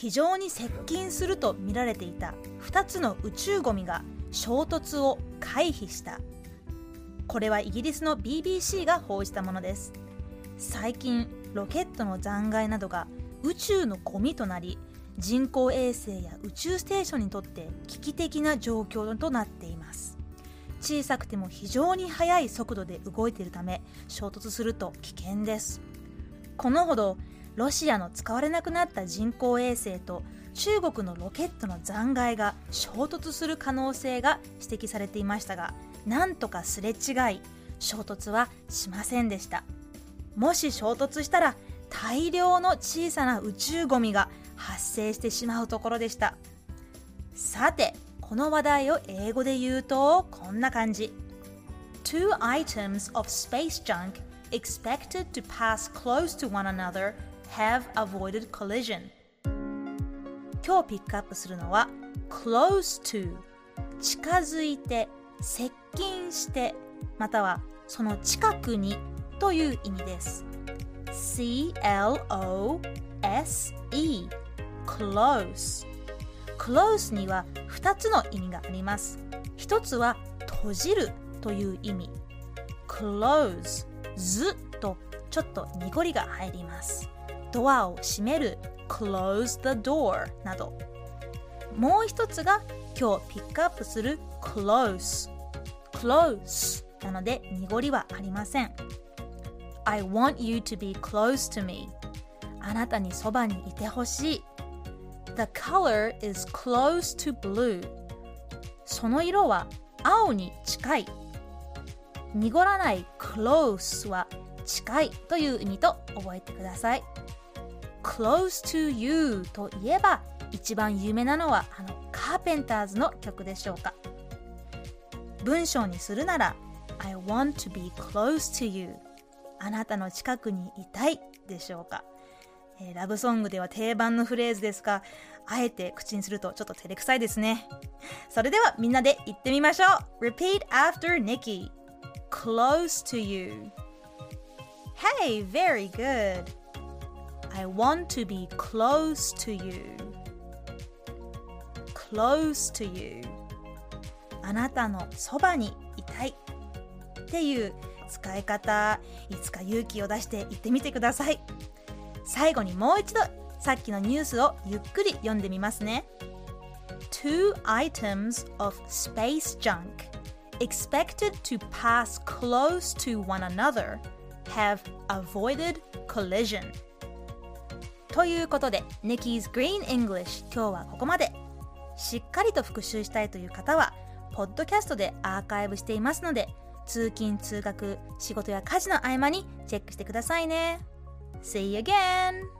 非常に接近すると見られていた2つの宇宙ゴミが衝突を回避した。これはイギリスの BBC が報じたものです。最近ロケットの残骸などが宇宙のゴミとなり人工衛星や宇宙ステーションにとって危機的な状況となっています。小さくても非常に速い速度で動いているため衝突すると危険です。このほどロシアの使われなくなった人工衛星と中国のロケットの残骸が衝突する可能性が指摘されていましたがなんとかすれ違い衝突はしませんでした。もし衝突したら大量の小さな宇宙ゴミが発生してしまうところでした。さてこの話題を英語で言うとこんな感じ。Two items of space junk expected to pass close to one another have avoided collision. 今日ピックアップするのは close to 近づいて接近してまたはその近くにという意味です。C-L-O-S-E close close には2つの意味があります。一つは閉じるという意味。close ずとちょっと濁りが入ります。ドアを閉める close the door など。もう一つが今日ピックアップする close close なので濁りはありません。I want you to be close to me あなたにそばにいてほしい。The color is close to blue その色は青に近い。濁らない close は近いという意味と覚えてください。Close to You といえば一番有名なのはあのカーペンターズの曲でしょうか。文章にするなら I want to be close to you あなたの近くにいたいでしょうか、えー、ラブソングでは定番のフレーズですがあえて口にするとちょっと照れくさいですね。それではみんなで言ってみましょう。Repeat after Nikki Close to you Hey, very good I want to be close to you close to you あなたのそばにいたいっていう使い方いつか勇気を出して言ってみてください最後にもう一度さっきのニュースをゆっくり読んでみますね Two items of space junk expected to pass close to one another have avoided collision ということで Nikki's Green English 今日はここまでしっかりと復習したいという方はポッドキャストでアーカイブしていますので通勤通学仕事や家事の合間にチェックしてくださいね See you again!